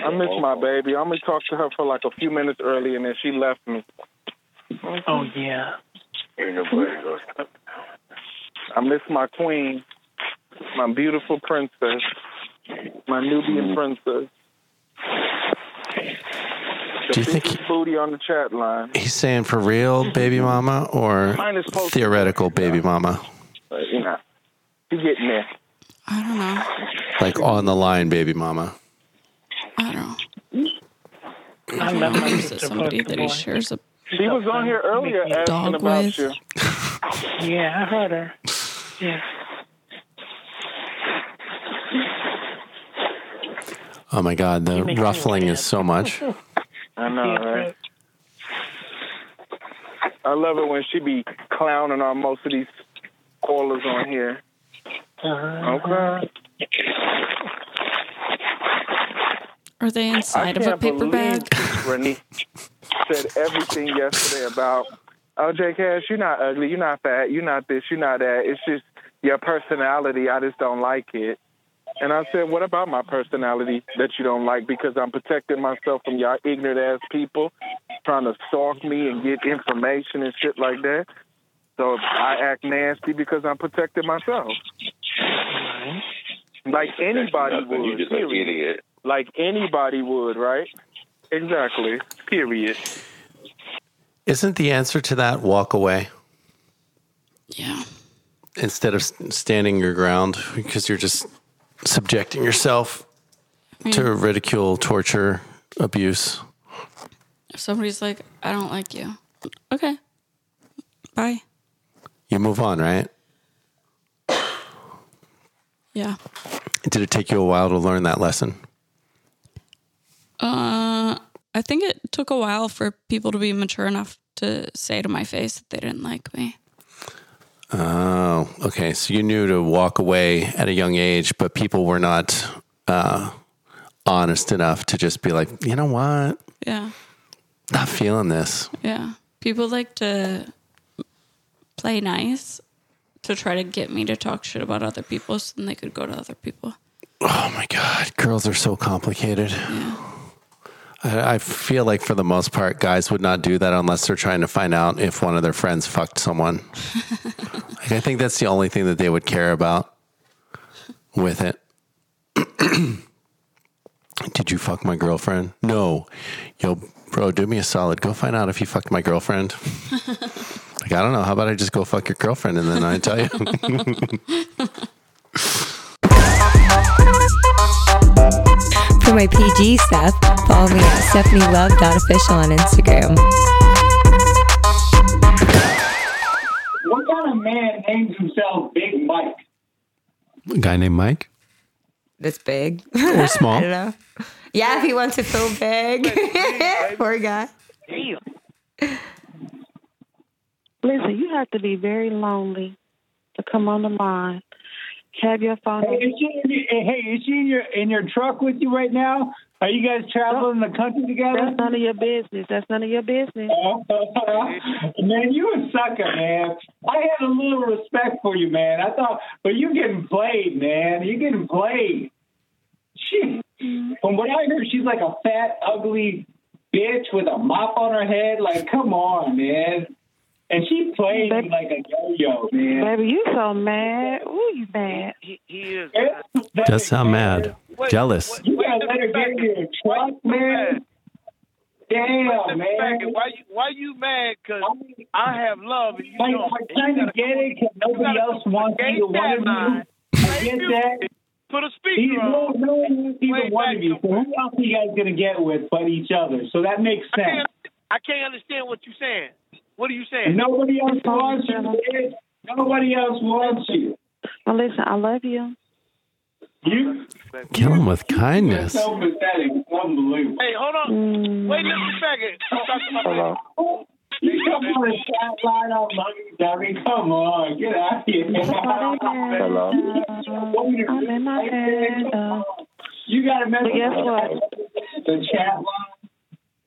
I miss my baby. I only talked to her for like a few minutes early, and then she left me. Oh yeah. Ain't nobody gonna I miss my queen, my beautiful princess, my Nubian mm. princess. Do you think Biggest booty on the chat line? he's saying for real, baby <laughs> mama, or Mine is supposed to- theoretical baby mama? But, you know, you getting there. I don't know. Like on the line, baby mama. I don't know. I love my Is it somebody that he shares a She was on here earlier asking Dog about with. you. <laughs> Yeah, I heard her. Yeah. Oh my God, the ruffling is so much. <laughs> I know, right? I love it when she be clowning on most of these callers on here. Uh, Okay. Are they inside of a can't paper believe bag? Renee said everything yesterday about, oh, J Cash, you're not ugly, you're not fat, you're not this, you're not that. It's just your personality. I just don't like it. And I said, what about my personality that you don't like? Because I'm protecting myself from y'all ignorant ass people trying to stalk me and get information and shit like that. So I act nasty because I'm protecting myself. Like anybody would. You just an period. idiot. Like anybody would, right? Exactly. Period. Isn't the answer to that walk away Yeah. instead of standing your ground because you're just subjecting yourself to ridicule, torture, abuse? If somebody's like, I don't like you. Okay. Bye. You move on, right? Yeah. Did it take you a while to learn that lesson? Uh, I think it took a while for people to be mature enough to say to my face that they didn't like me. Oh, okay. So you knew to walk away at a young age, but people were not uh, honest enough to just be like, you know what? Yeah. Not feeling this. Yeah. People like to play nice to try to get me to talk shit about other people so then they could go to other people. Oh my God. Girls are so complicated. I, I feel like for the most part, guys would not do that unless they're trying to find out if one of their friends fucked someone. <laughs> like, I think that's the only thing that they would care about with it. <clears throat> Did you fuck my girlfriend? No. Yo, bro, do me a solid. Go find out if you fucked my girlfriend. <laughs> like, I don't know. How about I just go fuck your girlfriend and then I tell you? <laughs> For my PG stuff, follow me at stephanielove.official on Instagram. What kind of man names himself Big Mike? A guy named Mike? That's big. Or small. <laughs> I don't know. Yeah, if he wants to feel big. <laughs> Poor guy. Listen, you have to be very lonely to come on the line. Have your phone. Hey, is she in your, hey, is she in your in your truck with you right now? Are you guys traveling the country together? That's none of your business. That's none of your business. <laughs> man, you a sucker, man. I had a little respect for you, man. I thought, but you getting played, man. You getting played. She, from what I heard, she's like a fat, ugly bitch with a mop on her head. Like, come on, man. And she played you like a yo-yo, man. Baby, you so mad. Ooh, you mad. He, is. Does sound mad. Jealous. You gotta let her get in your truck, man. Damn, man. Why you why you mad? Cause I have love and you Like, don't. I'm trying to get it because nobody else wants either one of you. I get that. Put a He's speaker no, on. no one wants either one of you. So who else are you guys gonna get with but each other? So that makes I sense. can't, I can't understand what you're saying. What are you saying? Nobody else wants you. man. Nobody else wants you. Well, listen, I love you. You Kill him with kindness. so pathetic. It's unbelievable. Hey, hold on. Wait just a second. I'm talking about Hello. You come on the chat line on Monday, dummy. Come on, get out of here. <laughs> Hello. I'm in my head. Uh, You got to but guess what? the chat line.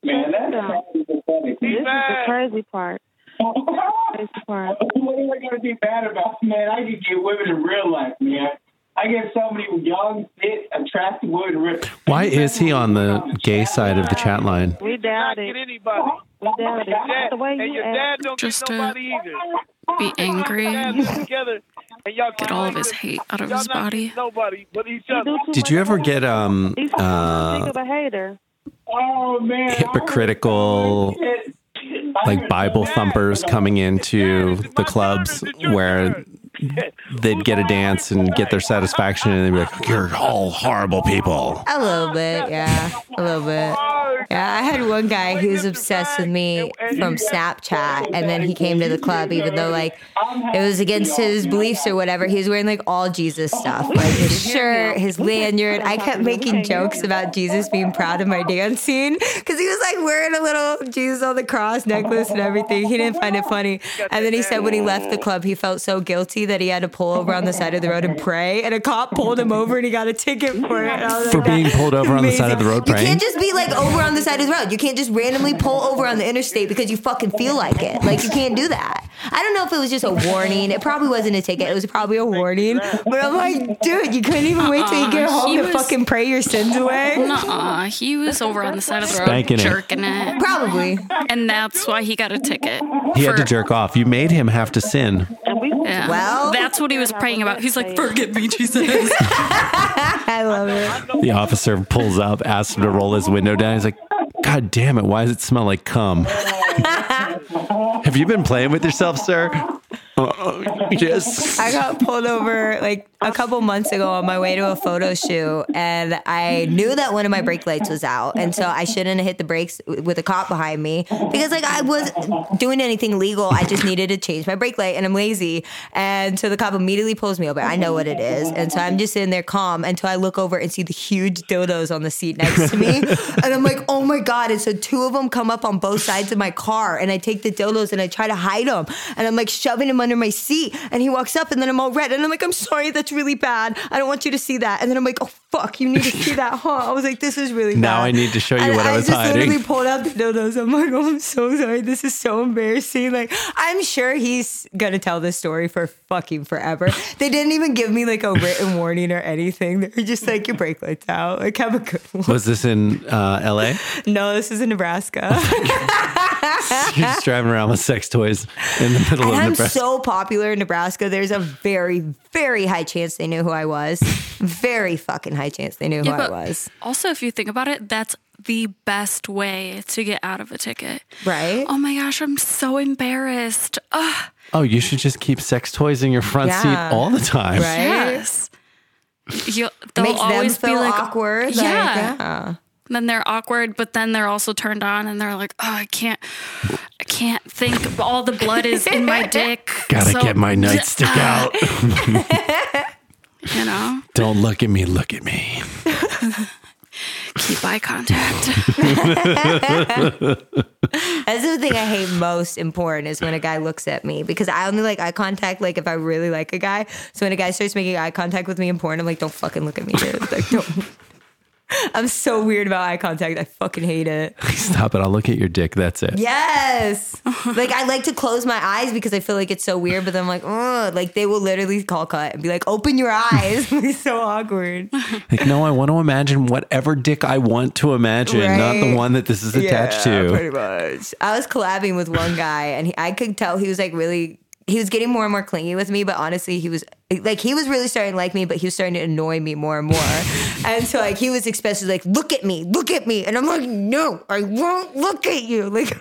Man, that's pathetic. This is the crazy part. Crazy part. <laughs> What am I gonna be mad about, man? I could get women in real life, man. I get so many young, fit, attractive women real Why is he on the gay side of the chat line? We doubt it. get anybody. We doubt it. Dad, The way and you your act. dad don't Just get to nobody either. Be angry. Together, and y'all Get all of his hate out of his body. Nobody but each other. Did you ever get um He's uh big of a hater. Oh man, hypocritical like Bible thumpers coming into the clubs where <laughs> they'd get a dance and get their satisfaction and they'd be like, You're all horrible people. A little bit, yeah. A little bit. Yeah, I had one guy who was obsessed with me from Snapchat, and then he came to the club, even though like it was against his beliefs or whatever. He was wearing like all Jesus stuff, like his shirt, his lanyard. I kept making jokes about Jesus being proud of my dancing because he was like wearing a little Jesus on the cross necklace and everything. He didn't find it funny, and then he said when he left the club, he felt so guilty that he had to pull over on the side of the road and <laughs> pray, and a cop pulled him over and he got a ticket for it. And I was For like, being pulled over on the side of the road praying? you can't just be like over on the side of the road. You can't just randomly pull over on the interstate because you fucking feel like it. Like you can't do that. I don't know if it was just a warning. It probably wasn't a ticket. It was probably a warning. But I'm like, dude, you couldn't even wait till you get Uh-uh, home he to was- fucking pray your sins away. Nuh-uh. He was over on the side of the road Spanking it. jerking it. Probably. And that's why he got a ticket. He had to jerk off. You made him have to sin. Yeah. Well- that's what he was praying about. He's like, forgive me, <laughs> Jesus. I love it. The officer pulls up, asks him to roll his window down. He's like, God damn it, why does it smell like cum? <laughs> Have you been playing with yourself, sir? Uh, yes. I got pulled over like a couple months ago on my way to a photo shoot, and I knew that one of my brake lights was out, and so I shouldn't have hit the brakes with a cop behind me because like I wasn't doing anything legal. I just needed to change my brake light, and I'm lazy, and so the cop immediately pulls me over. I know what it is, and so I'm just sitting there calm until I look over and see the huge dildos on the seat next to me, <laughs> and I'm like, oh my god! And so two of them come up on both sides of my car, and I take the dildos and I try to hide them, and I'm like shoving them under my seat, and he walks up, and then I'm all red, and I'm like, I'm sorry, that's really bad. I don't want you to see that, and then I'm like, oh fuck, you need to see that, huh? I was like, this is really <laughs> Now bad. I need to show you And what I was hiding. I just literally pulled out the dildos. I'm like, oh, I'm so sorry. This is so embarrassing. Like, I'm sure he's gonna tell this story for fucking forever. They didn't even give me like a written <laughs> warning or anything. They were just like, your brake light's out. Like, have a good one. Was this in uh, LA? <laughs> No, this is in Nebraska. <laughs> You're just driving around with sex toys in the middle And of I'm Nebraska. so popular in Nebraska. There's a very, very high chance they knew who I was. very fucking high chance they knew who I was. Also, if you think about it, that's the best way to get out of a ticket. Right? Oh my gosh, I'm so embarrassed. Ugh. oh, you should just keep sex toys in your front Yeah. seat all the time. Right? Yes. You, they'll Makes them always be feel like awkward. Like, Yeah. yeah. Then they're awkward, but then they're also turned on, and they're like, "Oh, I can't, I can't think. All the blood is in my <laughs> dick. Gotta So- get my nightstick <laughs> out. You know, Don't look at me, look at me. <laughs> keep eye contact. That's the thing I hate most in porn is when a guy looks at me because I only like eye contact like if I really like a guy. So when a guy starts making eye contact with me in porn, I'm like, don't fucking look at me, dude. Like, don't. <laughs> I'm so weird about eye contact. I fucking hate it. <laughs> Stop it. I'll look at your dick. That's it. Yes. <laughs> like I like to close my eyes because I feel like it's so weird, but then I'm like, oh, like they will literally call cut and be like, open your eyes. it's so awkward. Like, no, I want to imagine whatever dick I want to imagine, not the one that this is attached Yeah, to. Pretty much. I was collabing with one guy, and he, I could tell he was like really. He was getting more and more clingy with me, but honestly, he was like he was really starting to like me, but he was starting to annoy me more and more. <laughs> and so like he was especially like, "Look at me, look at me," and I'm like, "No, I won't look at you." <laughs> Like.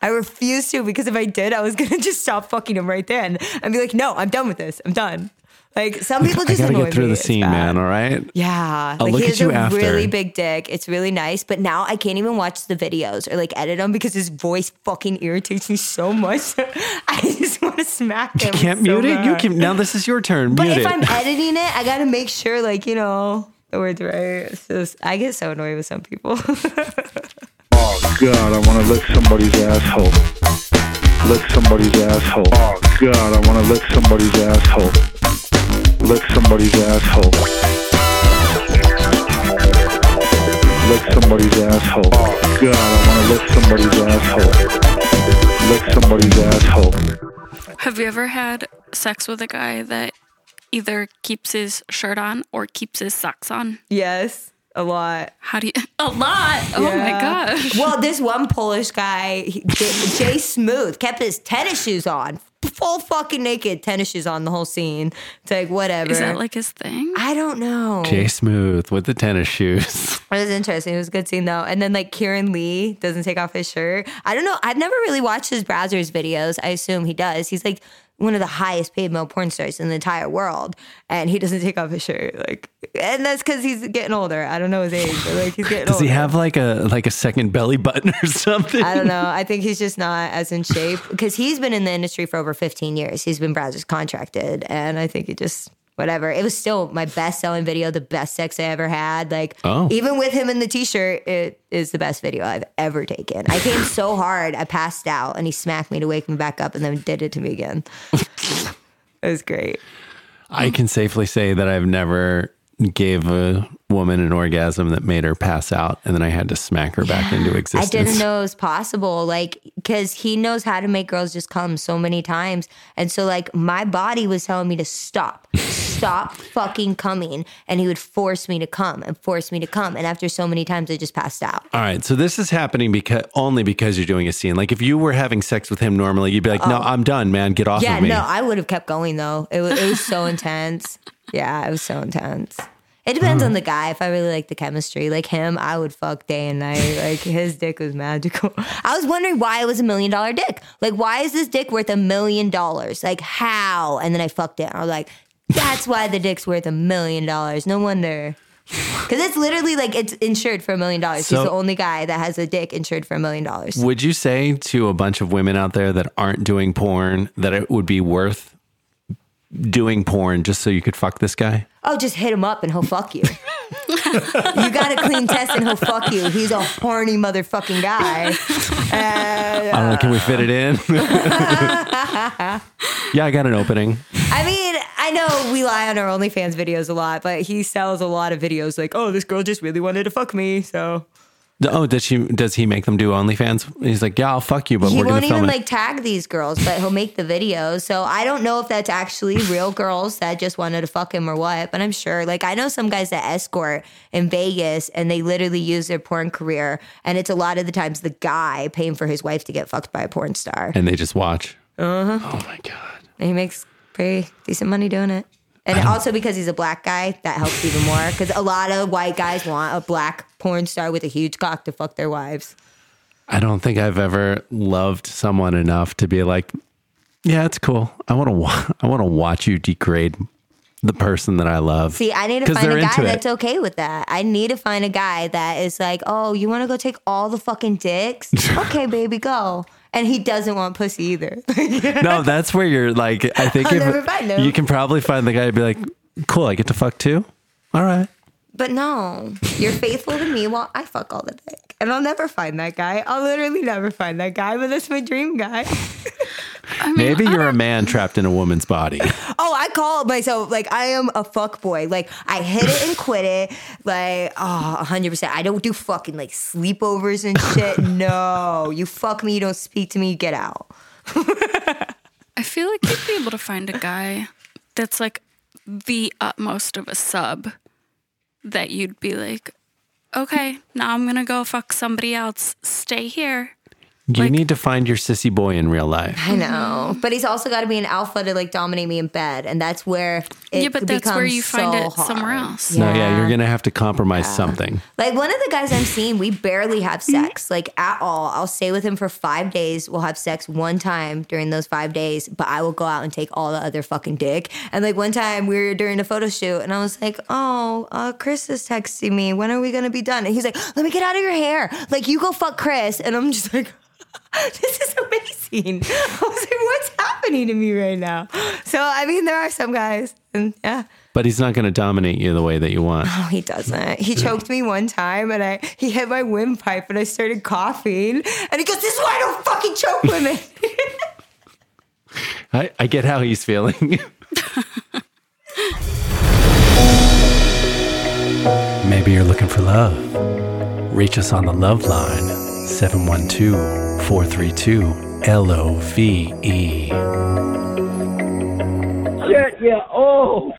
I refuse to because if I did, I was gonna just stop fucking him right then and be like, "No, I'm done with this. I'm done." Like some people I just gotta annoy get through me. the It's scene, bad. man. All right. Yeah, I'll like look he at has you a after. really big dick. It's really nice, but now I can't even watch the videos or like edit them because his voice fucking irritates me so much. <laughs> I just want to smack him. You him. can't so mute it. You can now. This is your turn. But mute if it. I'm editing it, I gotta make sure, like you know, the words right. It's just, I get so annoyed with some people. <laughs> Oh God, I want to lick somebody's asshole. Lick somebody's asshole. Oh God, I want to lick somebody's asshole. Lick somebody's asshole. Lick somebody's asshole. Oh God, I want to lick somebody's asshole. Lick somebody's asshole. Have you ever had sex with a guy that either keeps his shirt on or keeps his socks on? yes, a lot. How do you? <laughs> A lot. Oh my Yeah. gosh. Well, this one Polish guy, J, J Smooth, kept his tennis shoes on, full fucking naked tennis shoes on the whole scene. It's like whatever. Is that like his thing? I don't know. J Smooth with the tennis shoes. <laughs> It was interesting. It was a good scene though. And then like Keiran Lee doesn't take off his shirt. I don't know. I've never really watched his Brazzers videos. I assume he does. He's like one of the highest paid male porn stars in the entire world, and he doesn't take off his shirt. Like, and that's because he's getting older. I don't know his age, but like he's getting Does older. he have like a like a second belly button or <laughs> something? I don't know. I think he's just not as in shape because he's been in the industry for over 15 years. He's been Brazzers contracted, and I think he just whatever. It was still my best selling video, the best sex I ever had. Like Oh. even with him in the t-shirt, it is the best video I've ever taken. I came so <laughs> hard, I passed out, and he smacked me to wake me back up, and then did it to me again. <laughs> it was great. I can safely say that I've never gave a woman an orgasm that made her pass out, and then I had to smack her back into existence. I didn't know it was possible, like, because he knows how to make girls just come so many times. And so, like, my body was telling me to stop, stop <laughs> fucking coming. And he would force me to come and force me to come. And after so many times, I just passed out. All right, so this is happening because only because you're doing a scene. Like if you were having sex with him normally, you'd be like, "No, Oh. I'm done, man. Get off yeah, of me." no, I would have kept going though. It was, it was so <laughs> intense. Yeah, it was so intense. It depends on mm. the guy. If I really like the chemistry, like him, I would fuck day and night. Like his dick was magical. <laughs> I was wondering why it was a million dollar dick. Like, why is this dick worth a million dollars? Like, how? And then I fucked it. I was like, that's why the dick's worth a million dollars. No wonder. Because it's literally like it's insured for a million dollars. He's the only guy that has a dick insured for a million dollars. Would you say to a bunch of women out there that aren't doing porn that it would be worth doing porn just so you could fuck this guy? Oh, just hit him up and he'll fuck you. <laughs> you got a clean test and he'll fuck you. He's a horny motherfucking guy. I don't know. Can we fit it in? <laughs> <laughs> yeah, I got an opening. I mean, I know we lie on our OnlyFans videos a lot, but he sells a lot of videos like, oh, this girl just really wanted to fuck me. So Oh, does she? Does he make them do OnlyFans? He's like, yeah, I'll fuck you, but he we're gonna won't film even it. like tag these girls, but he'll make the videos. So I don't know if that's actually <laughs> real girls that just wanted to fuck him or what, but I'm sure. Like I know some guys that escort in Vegas and they literally use their porn career, and it's a lot of the times the guy paying for his wife to get fucked by a porn star. and they just watch. Uh huh. Oh my god. And he makes pretty decent money doing it. And also because he's a black guy, that helps even more. Because a lot of white guys want a black porn star with a huge cock to fuck their wives. I don't think I've ever loved someone enough to be like, yeah, it's cool. I want to. Wa- <laughs> I want to watch you degrade the person that I love. See, I need to find a guy that's okay with that. I need to find a guy that is like, oh, you want to go take all the fucking dicks? <laughs> okay, baby, go. And he doesn't want pussy either. <laughs> no, that's where you're like. I think I'll if find him. you can probably find the guy to be like, cool. I get to fuck too. All right. But no, you're faithful to me while I fuck all the dick. And I'll never find that guy. I'll literally never find that guy, but that's my dream guy. <laughs> Maybe you're a man trapped in a woman's body. <laughs> Oh, I call myself like I am a fuck boy. Like I hit it and quit it. Like oh, hundred percent. I don't do fucking like sleepovers and shit. <laughs> no, you fuck me. You don't speak to me. Get out. I feel like you'd be able to find a guy that's like the utmost of a sub that you'd be like, okay, now I'm gonna go fuck somebody else. Stay here. You need to find your sissy boy in real life. I know, but he's also got to be an alpha to like dominate me in bed, and that's where it yeah, but that's where becomes you find so it somewhere hard. else. No, yeah, you're gonna have to compromise something. Like one of the guys I'm seeing, we barely have sex, like at all. I'll stay with him for five days. We'll have sex one time during those five days, but I will go out and take all the other fucking dick. And like one time we were during a photo shoot, and I was like, "Oh, uh, Chris is texting me. When are we gonna be done?" And he's like, "Let me get out of your hair. Like you go fuck Chris." And I'm just like. <laughs> this is amazing. <laughs> I was like, what's happening to me right now? So, I mean, there are some guys, and yeah. But he's not gonna dominate you the way that you want. Oh, he doesn't. He choked me one time, and I he hit my windpipe, and I started coughing. And he goes, "This is why I don't fucking choke women." <laughs> I, I get how he's feeling. Maybe you're looking for love. Reach us on the love line 712 432 LOVE. Yeah, yeah. Oh.